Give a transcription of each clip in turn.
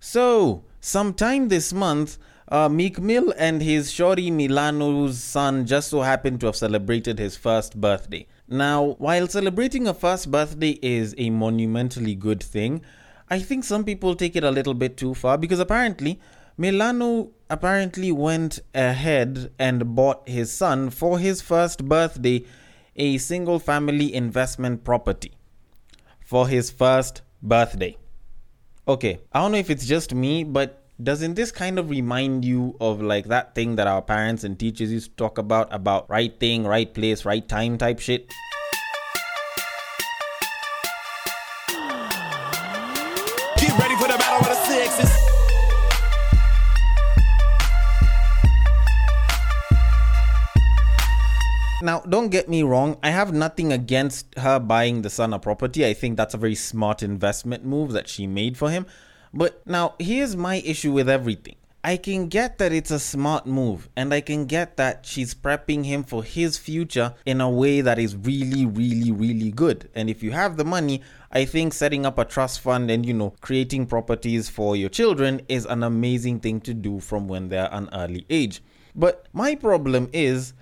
So, sometime this month, uh, Meek Mill and his shorty Milano's son just so happened to have celebrated his first birthday. Now, while celebrating a first birthday is a monumentally good thing, I think some people take it a little bit too far because apparently Milano apparently went ahead and bought his son for his first birthday a single family investment property for his first birthday. Okay, I don't know if it's just me, but doesn't this kind of remind you of like that thing that our parents and teachers used to talk about about right thing right place right time type shit Now, don't get me wrong, I have nothing against her buying the son a property. I think that's a very smart investment move that she made for him. But now, here's my issue with everything. I can get that it's a smart move, and I can get that she's prepping him for his future in a way that is really, really, really good. And if you have the money, I think setting up a trust fund and, you know, creating properties for your children is an amazing thing to do from when they're an early age. But my problem is,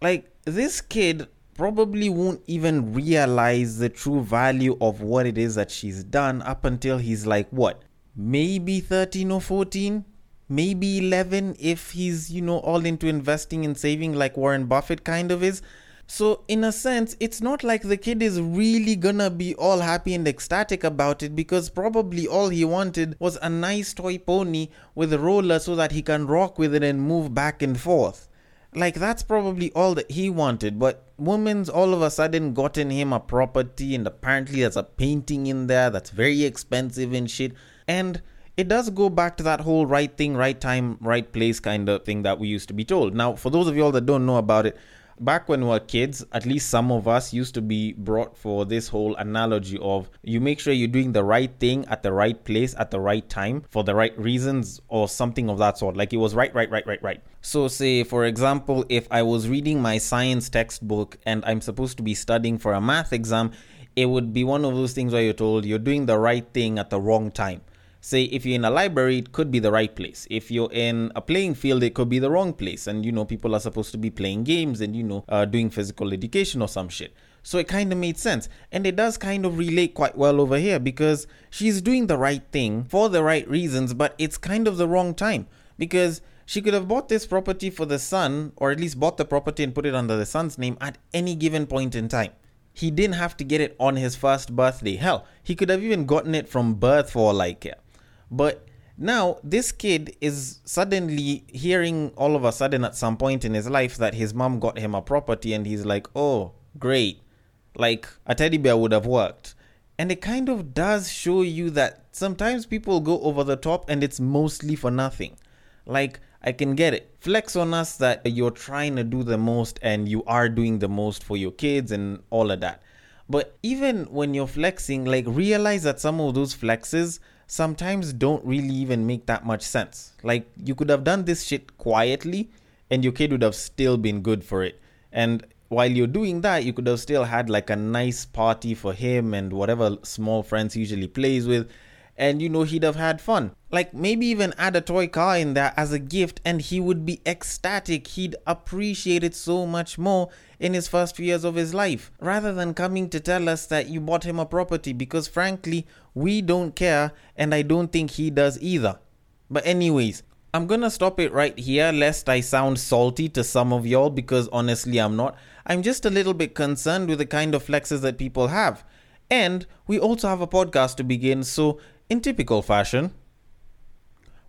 like, this kid probably won't even realize the true value of what it is that she's done up until he's like, what, maybe 13 or 14? Maybe 11 if he's, you know, all into investing and saving like Warren Buffett kind of is. So, in a sense, it's not like the kid is really gonna be all happy and ecstatic about it because probably all he wanted was a nice toy pony with a roller so that he can rock with it and move back and forth. Like, that's probably all that he wanted, but woman's all of a sudden gotten him a property, and apparently there's a painting in there that's very expensive and shit. And it does go back to that whole right thing, right time, right place kind of thing that we used to be told. Now, for those of y'all that don't know about it, back when we were kids, at least some of us used to be brought for this whole analogy of you make sure you're doing the right thing at the right place at the right time for the right reasons or something of that sort. Like it was right, right, right, right, right. So, say, for example, if I was reading my science textbook and I'm supposed to be studying for a math exam, it would be one of those things where you're told you're doing the right thing at the wrong time say if you're in a library it could be the right place. If you're in a playing field it could be the wrong place. And you know people are supposed to be playing games and you know uh, doing physical education or some shit. So it kind of made sense. And it does kind of relate quite well over here because she's doing the right thing for the right reasons but it's kind of the wrong time. Because she could have bought this property for the son or at least bought the property and put it under the son's name at any given point in time. He didn't have to get it on his first birthday. Hell, he could have even gotten it from birth for care. But now this kid is suddenly hearing all of a sudden at some point in his life that his mom got him a property and he's like, oh, great. Like a teddy bear would have worked. And it kind of does show you that sometimes people go over the top and it's mostly for nothing. Like, I can get it. Flex on us that you're trying to do the most and you are doing the most for your kids and all of that. But even when you're flexing, like, realize that some of those flexes sometimes don't really even make that much sense. Like, you could have done this shit quietly and your kid would have still been good for it. And while you're doing that, you could have still had like a nice party for him and whatever small friends usually plays with. And you know, he'd have had fun. Like maybe even add a toy car in there as a gift, and he would be ecstatic. He'd appreciate it so much more in his first few years of his life, rather than coming to tell us that you bought him a property because, frankly, we don't care, and I don't think he does either. But, anyways, I'm gonna stop it right here lest I sound salty to some of y'all because honestly I'm not. I'm just a little bit concerned with the kind of flexes that people have. And we also have a podcast to begin, so in typical fashion,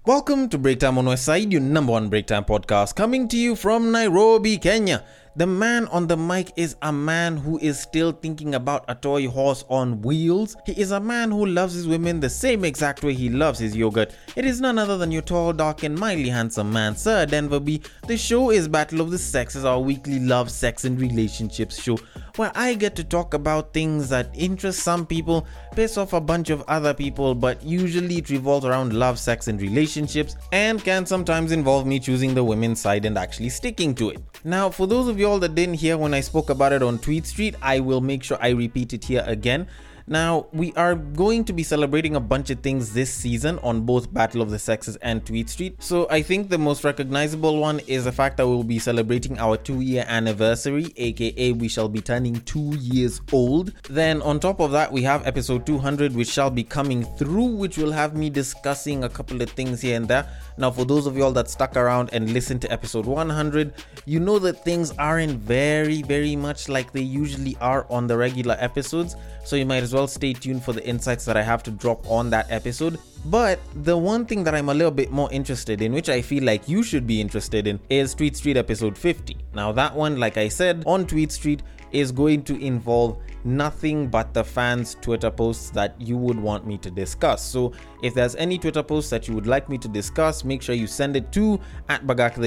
Welcome to Breaktime on West Side, your number one breaktime podcast, coming to you from Nairobi, Kenya. The man on the mic is a man who is still thinking about a toy horse on wheels. He is a man who loves his women the same exact way he loves his yogurt. It is none other than your tall, dark, and mildly handsome man, Sir Denver B. The show is Battle of the Sexes, our weekly love, sex, and relationships show, where I get to talk about things that interest some people, piss off a bunch of other people, but usually it revolves around love, sex, and relationships, and can sometimes involve me choosing the women's side and actually sticking to it. Now, for those of y'all that didn't hear when I spoke about it on Tweet Street, I will make sure I repeat it here again. Now, we are going to be celebrating a bunch of things this season on both Battle of the Sexes and Tweet Street. So, I think the most recognizable one is the fact that we'll be celebrating our two year anniversary, aka we shall be turning two years old. Then, on top of that, we have episode 200, which shall be coming through, which will have me discussing a couple of things here and there. Now, for those of y'all that stuck around and listened to episode 100, you know that things aren't very, very much like they usually are on the regular episodes. So you might as well stay tuned for the insights that I have to drop on that episode. But the one thing that I'm a little bit more interested in, which I feel like you should be interested in, is Tweet Street episode 50. Now, that one, like I said, on Tweet Street is going to involve nothing but the fans' Twitter posts that you would want me to discuss. So if there's any Twitter posts that you would like me to discuss, make sure you send it to at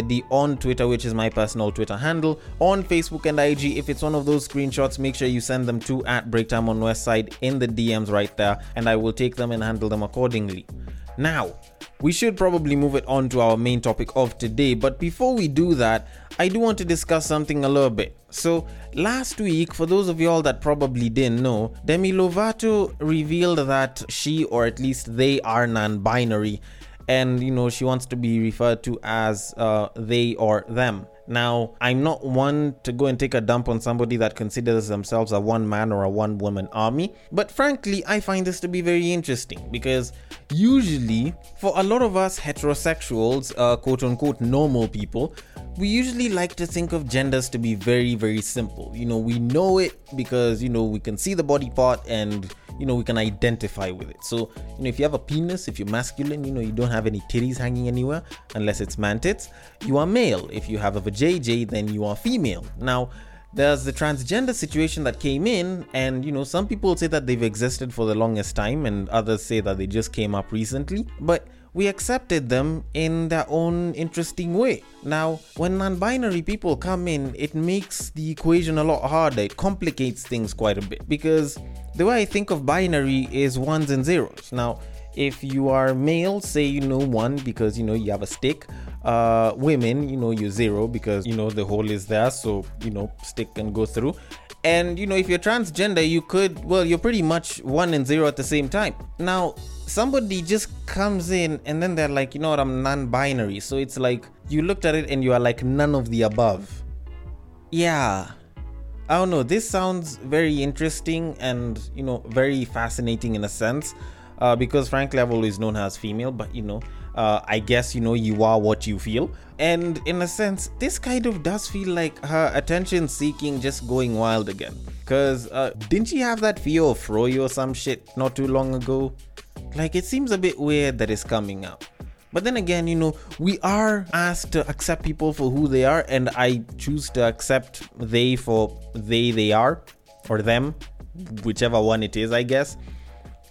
D on Twitter, which is my personal Twitter handle. On Facebook and IG, if it's one of those screenshots, make sure you send them to at Breaktime on Westside in the DMs right there, and I will take them and handle them accordingly. Now, we should probably move it on to our main topic of today, but before we do that, I do want to discuss something a little bit. So, last week, for those of y'all that probably didn't know, Demi Lovato revealed that she, or at least they, are non binary, and you know, she wants to be referred to as uh, they or them. Now, I'm not one to go and take a dump on somebody that considers themselves a one man or a one woman army, but frankly, I find this to be very interesting because usually, for a lot of us heterosexuals, uh, quote unquote normal people, we usually like to think of genders to be very, very simple. You know, we know it because, you know, we can see the body part and, you know, we can identify with it. So, you know, if you have a penis, if you're masculine, you know, you don't have any titties hanging anywhere unless it's man tits, you are male. If you have a vajayjay, then you are female. Now, there's the transgender situation that came in and you know some people say that they've existed for the longest time and others say that they just came up recently but we accepted them in their own interesting way. Now, when non binary people come in, it makes the equation a lot harder. It complicates things quite a bit because the way I think of binary is ones and zeros. Now, if you are male, say you know one because you know you have a stick. Uh, women, you know you're zero because you know the hole is there, so you know stick can go through. And you know if you're transgender, you could well you're pretty much one and zero at the same time. Now somebody just comes in and then they're like, you know what, I'm non binary. So it's like you looked at it and you are like none of the above. Yeah. I don't know. This sounds very interesting and, you know, very fascinating in a sense. Uh, because frankly, I've always known her as female, but you know, uh, I guess you know you are what you feel. And in a sense, this kind of does feel like her attention seeking just going wild again. Cause uh, didn't she have that fear of Froyo or some shit not too long ago? Like it seems a bit weird that it's coming up. But then again, you know, we are asked to accept people for who they are, and I choose to accept they for they they are, or them, whichever one it is, I guess.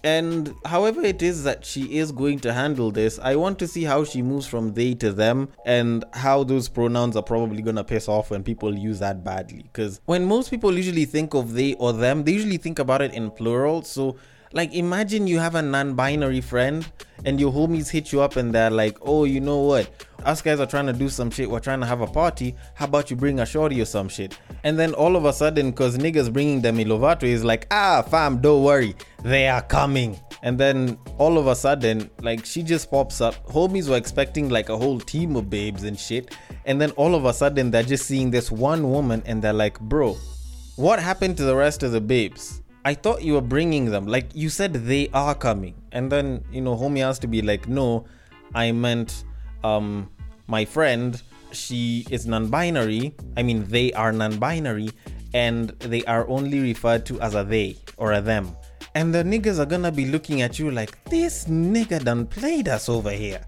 And however it is that she is going to handle this, I want to see how she moves from they to them and how those pronouns are probably going to piss off when people use that badly. Because when most people usually think of they or them, they usually think about it in plural. So like, imagine you have a non binary friend and your homies hit you up and they're like, oh, you know what? Us guys are trying to do some shit. We're trying to have a party. How about you bring a shorty or some shit? And then all of a sudden, because niggas bringing Demi Lovato is like, ah, fam, don't worry. They are coming. And then all of a sudden, like, she just pops up. Homies were expecting like a whole team of babes and shit. And then all of a sudden, they're just seeing this one woman and they're like, bro, what happened to the rest of the babes? I thought you were bringing them. Like you said, they are coming. And then, you know, homie has to be like, no, I meant um, my friend, she is non binary. I mean, they are non binary. And they are only referred to as a they or a them. And the niggas are gonna be looking at you like, this nigga done played us over here.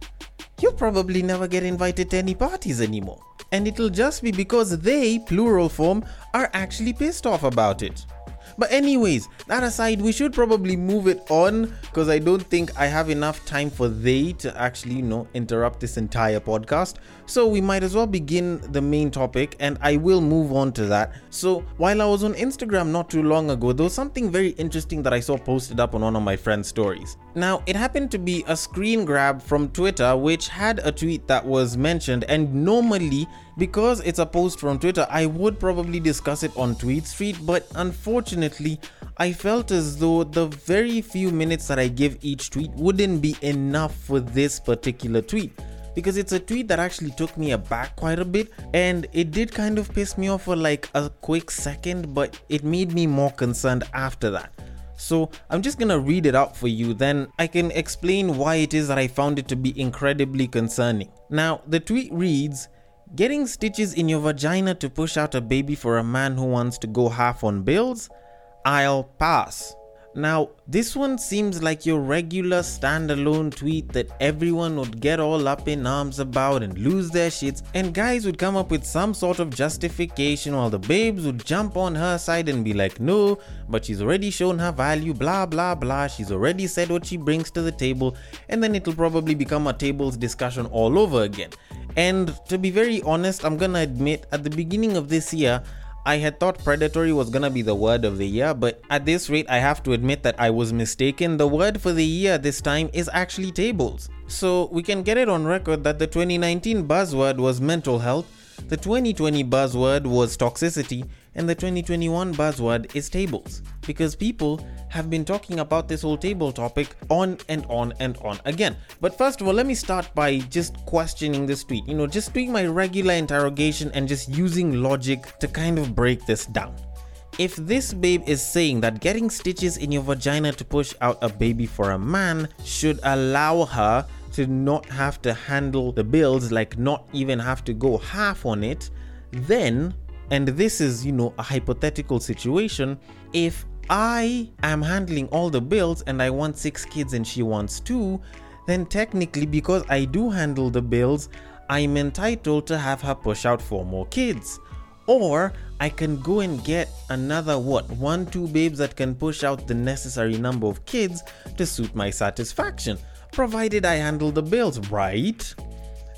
You'll probably never get invited to any parties anymore. And it'll just be because they, plural form, are actually pissed off about it. But anyways, that aside, we should probably move it on because I don't think I have enough time for they to actually, you know, interrupt this entire podcast. So we might as well begin the main topic and I will move on to that. So while I was on Instagram not too long ago, there was something very interesting that I saw posted up on one of my friend's stories. Now, it happened to be a screen grab from Twitter which had a tweet that was mentioned and normally because it's a post from Twitter, I would probably discuss it on Tweet Street, but unfortunately unfortunately, I felt as though the very few minutes that I give each tweet wouldn't be enough for this particular tweet because it's a tweet that actually took me aback quite a bit and it did kind of piss me off for like a quick second, but it made me more concerned after that. So I'm just gonna read it out for you, then I can explain why it is that I found it to be incredibly concerning. Now, the tweet reads Getting stitches in your vagina to push out a baby for a man who wants to go half on bills? I'll pass. Now, this one seems like your regular standalone tweet that everyone would get all up in arms about and lose their shits, and guys would come up with some sort of justification while the babes would jump on her side and be like, no, but she's already shown her value, blah blah blah, she's already said what she brings to the table, and then it'll probably become a tables discussion all over again. And to be very honest, I'm gonna admit, at the beginning of this year, I had thought predatory was gonna be the word of the year, but at this rate, I have to admit that I was mistaken. The word for the year this time is actually tables. So we can get it on record that the 2019 buzzword was mental health, the 2020 buzzword was toxicity, and the 2021 buzzword is tables. Because people have been talking about this whole table topic on and on and on again. But first of all, let me start by just questioning this tweet. You know, just doing my regular interrogation and just using logic to kind of break this down. If this babe is saying that getting stitches in your vagina to push out a baby for a man should allow her to not have to handle the bills, like not even have to go half on it, then, and this is, you know, a hypothetical situation, if I am handling all the bills and I want six kids and she wants two, then technically, because I do handle the bills, I'm entitled to have her push out four more kids. Or I can go and get another what, one, two babes that can push out the necessary number of kids to suit my satisfaction, provided I handle the bills, right?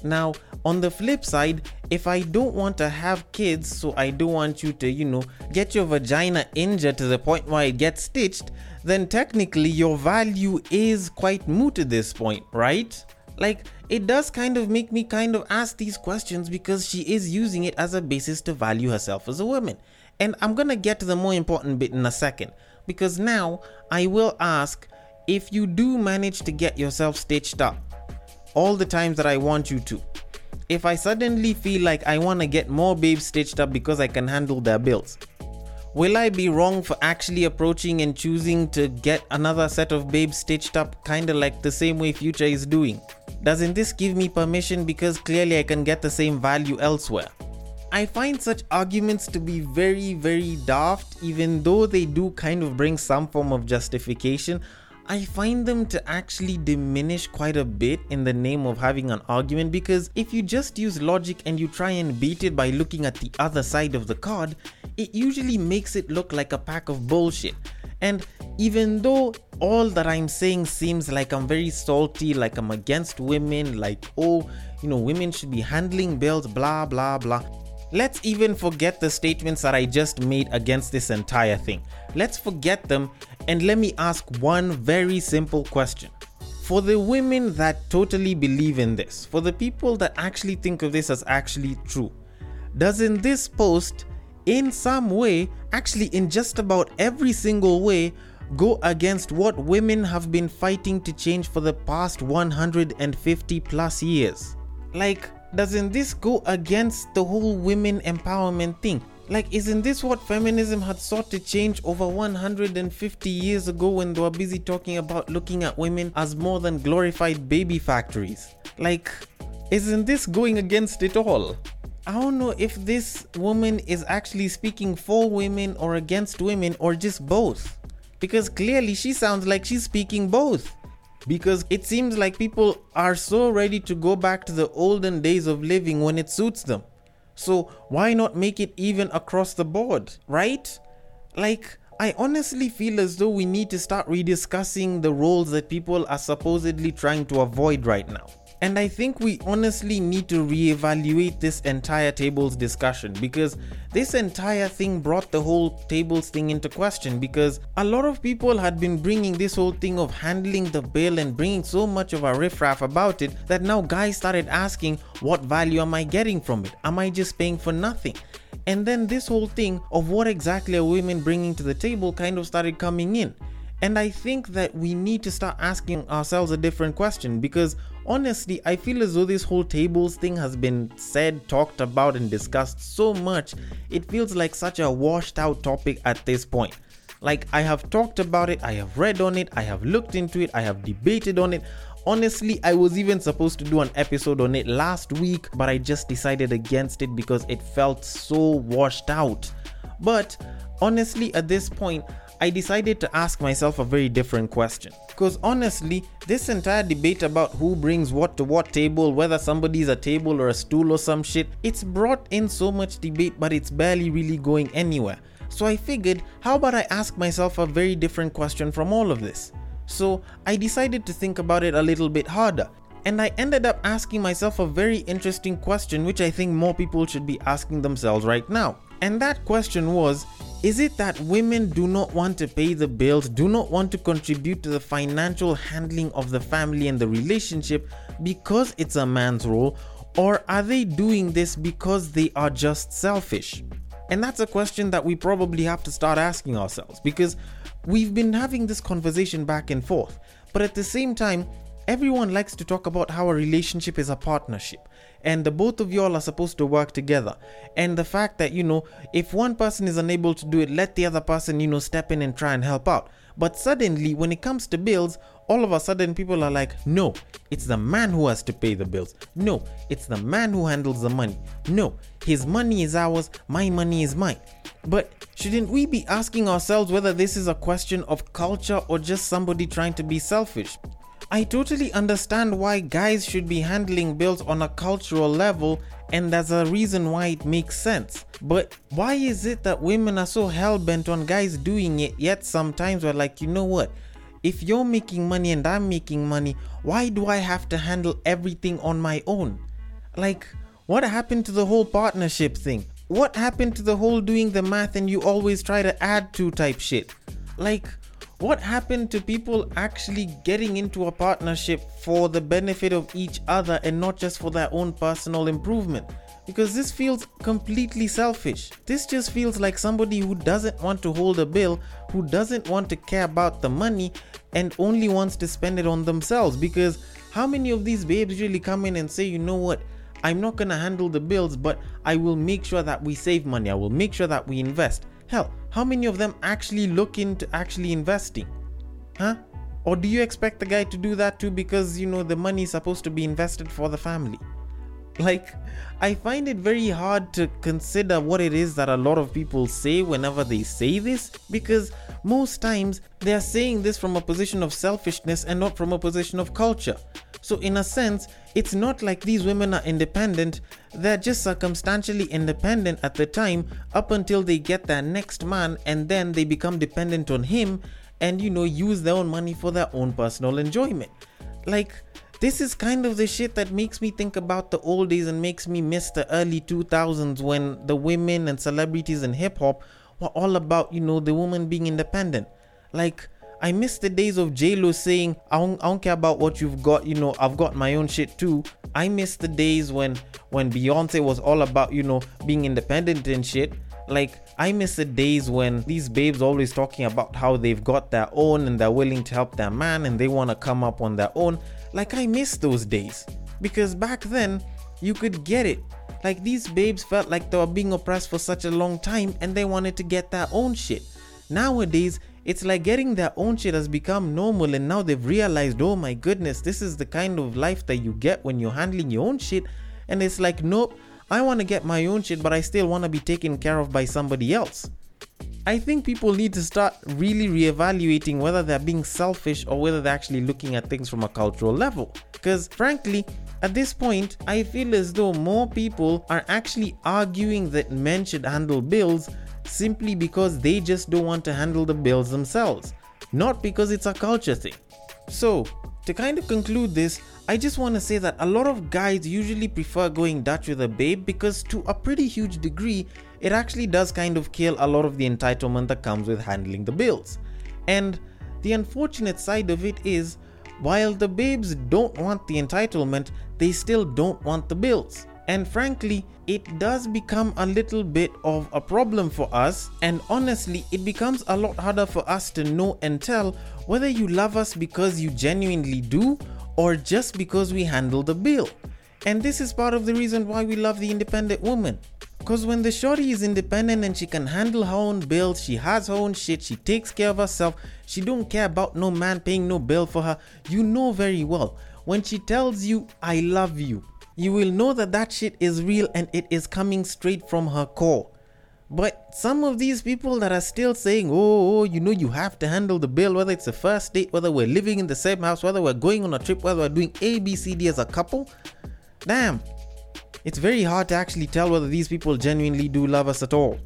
Now, on the flip side, if I don't want to have kids, so I don't want you to, you know, get your vagina injured to the point where it gets stitched, then technically your value is quite moot at this point, right? Like, it does kind of make me kind of ask these questions because she is using it as a basis to value herself as a woman. And I'm gonna get to the more important bit in a second because now I will ask if you do manage to get yourself stitched up all the times that I want you to. If I suddenly feel like I want to get more babes stitched up because I can handle their bills, will I be wrong for actually approaching and choosing to get another set of babes stitched up kinda like the same way Future is doing? Doesn't this give me permission because clearly I can get the same value elsewhere? I find such arguments to be very, very daft, even though they do kind of bring some form of justification. I find them to actually diminish quite a bit in the name of having an argument because if you just use logic and you try and beat it by looking at the other side of the card, it usually makes it look like a pack of bullshit. And even though all that I'm saying seems like I'm very salty, like I'm against women, like, oh, you know, women should be handling bills, blah, blah, blah. Let's even forget the statements that I just made against this entire thing. Let's forget them and let me ask one very simple question. For the women that totally believe in this, for the people that actually think of this as actually true, doesn't this post in some way, actually in just about every single way, go against what women have been fighting to change for the past 150 plus years? Like, doesn't this go against the whole women empowerment thing? Like, isn't this what feminism had sought to change over 150 years ago when they were busy talking about looking at women as more than glorified baby factories? Like, isn't this going against it all? I don't know if this woman is actually speaking for women or against women or just both. Because clearly she sounds like she's speaking both because it seems like people are so ready to go back to the olden days of living when it suits them. So why not make it even across the board, right? Like, I honestly feel as though we need to start rediscussing the roles that people are supposedly trying to avoid right now. And I think we honestly need to reevaluate this entire tables discussion because this entire thing brought the whole tables thing into question because a lot of people had been bringing this whole thing of handling the bill and bringing so much of a riffraff about it that now guys started asking, what value am I getting from it? Am I just paying for nothing? And then this whole thing of what exactly are women bringing to the table kind of started coming in. And I think that we need to start asking ourselves a different question because honestly, I feel as though this whole tables thing has been said, talked about, and discussed so much, it feels like such a washed out topic at this point. Like, I have talked about it, I have read on it, I have looked into it, I have debated on it. Honestly, I was even supposed to do an episode on it last week, but I just decided against it because it felt so washed out. But honestly, at this point, I decided to ask myself a very different question. Because honestly, this entire debate about who brings what to what table, whether somebody's a table or a stool or some shit, it's brought in so much debate, but it's barely really going anywhere. So I figured, how about I ask myself a very different question from all of this? So I decided to think about it a little bit harder. And I ended up asking myself a very interesting question, which I think more people should be asking themselves right now. And that question was Is it that women do not want to pay the bills, do not want to contribute to the financial handling of the family and the relationship because it's a man's role, or are they doing this because they are just selfish? And that's a question that we probably have to start asking ourselves because we've been having this conversation back and forth. But at the same time, everyone likes to talk about how a relationship is a partnership and the both of y'all are supposed to work together. And the fact that you know if one person is unable to do it let the other person you know step in and try and help out. But suddenly when it comes to bills all of a sudden people are like no it's the man who has to pay the bills. No it's the man who handles the money. No his money is ours my money is mine. But shouldn't we be asking ourselves whether this is a question of culture or just somebody trying to be selfish I totally understand why guys should be handling bills on a cultural level, and there's a reason why it makes sense. But why is it that women are so hell bent on guys doing it, yet sometimes we're like, you know what? If you're making money and I'm making money, why do I have to handle everything on my own? Like, what happened to the whole partnership thing? What happened to the whole doing the math and you always try to add to type shit? Like, what happened to people actually getting into a partnership for the benefit of each other and not just for their own personal improvement? Because this feels completely selfish. This just feels like somebody who doesn't want to hold a bill, who doesn't want to care about the money, and only wants to spend it on themselves. Because how many of these babes really come in and say, you know what? I'm not gonna handle the bills, but I will make sure that we save money. I will make sure that we invest. Hell, how many of them actually look into actually investing? Huh? Or do you expect the guy to do that too because you know the money is supposed to be invested for the family? Like, I find it very hard to consider what it is that a lot of people say whenever they say this because most times they are saying this from a position of selfishness and not from a position of culture. So, in a sense, it's not like these women are independent, they're just circumstantially independent at the time up until they get their next man and then they become dependent on him and, you know, use their own money for their own personal enjoyment. Like, this is kind of the shit that makes me think about the old days and makes me miss the early 2000s when the women and celebrities in hip hop were all about, you know, the woman being independent. Like, I miss the days of JLo saying, I don't, I don't care about what you've got, you know, I've got my own shit too. I miss the days when when Beyonce was all about, you know, being independent and shit. Like, I miss the days when these babes always talking about how they've got their own and they're willing to help their man and they want to come up on their own. Like, I miss those days. Because back then, you could get it. Like, these babes felt like they were being oppressed for such a long time and they wanted to get their own shit. Nowadays, it's like getting their own shit has become normal and now they've realized, oh my goodness, this is the kind of life that you get when you're handling your own shit. And it's like, nope, I want to get my own shit, but I still want to be taken care of by somebody else. I think people need to start really reevaluating whether they're being selfish or whether they're actually looking at things from a cultural level. Because frankly, at this point, I feel as though more people are actually arguing that men should handle bills simply because they just don't want to handle the bills themselves, not because it's a culture thing. So, to kind of conclude this, I just want to say that a lot of guys usually prefer going Dutch with a babe because, to a pretty huge degree, it actually does kind of kill a lot of the entitlement that comes with handling the bills. And the unfortunate side of it is, while the babes don't want the entitlement, they still don't want the bills. And frankly, it does become a little bit of a problem for us. And honestly, it becomes a lot harder for us to know and tell whether you love us because you genuinely do or just because we handle the bill. And this is part of the reason why we love the independent woman. Cause when the shorty is independent and she can handle her own bills, she has her own shit, she takes care of herself, she don't care about no man paying no bill for her, you know very well. When she tells you, I love you, you will know that that shit is real and it is coming straight from her core. But some of these people that are still saying, oh, oh, you know, you have to handle the bill, whether it's a first date, whether we're living in the same house, whether we're going on a trip, whether we're doing A, B, C, D as a couple, damn, it's very hard to actually tell whether these people genuinely do love us at all.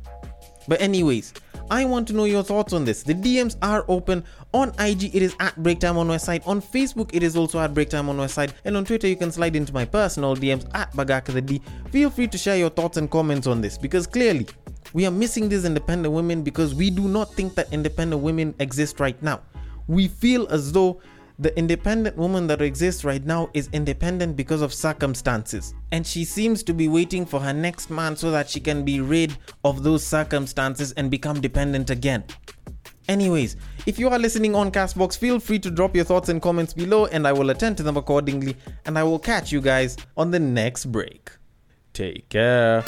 But, anyways, I want to know your thoughts on this. The DMs are open. On IG, it is at Breaktime on Westside. On Facebook, it is also at Breaktime on Westside. And on Twitter, you can slide into my personal DMs at Bagaka. Feel free to share your thoughts and comments on this because clearly, we are missing these independent women because we do not think that independent women exist right now. We feel as though the independent woman that exists right now is independent because of circumstances. And she seems to be waiting for her next man so that she can be rid of those circumstances and become dependent again. Anyways, if you are listening on Castbox, feel free to drop your thoughts and comments below and I will attend to them accordingly. And I will catch you guys on the next break. Take care.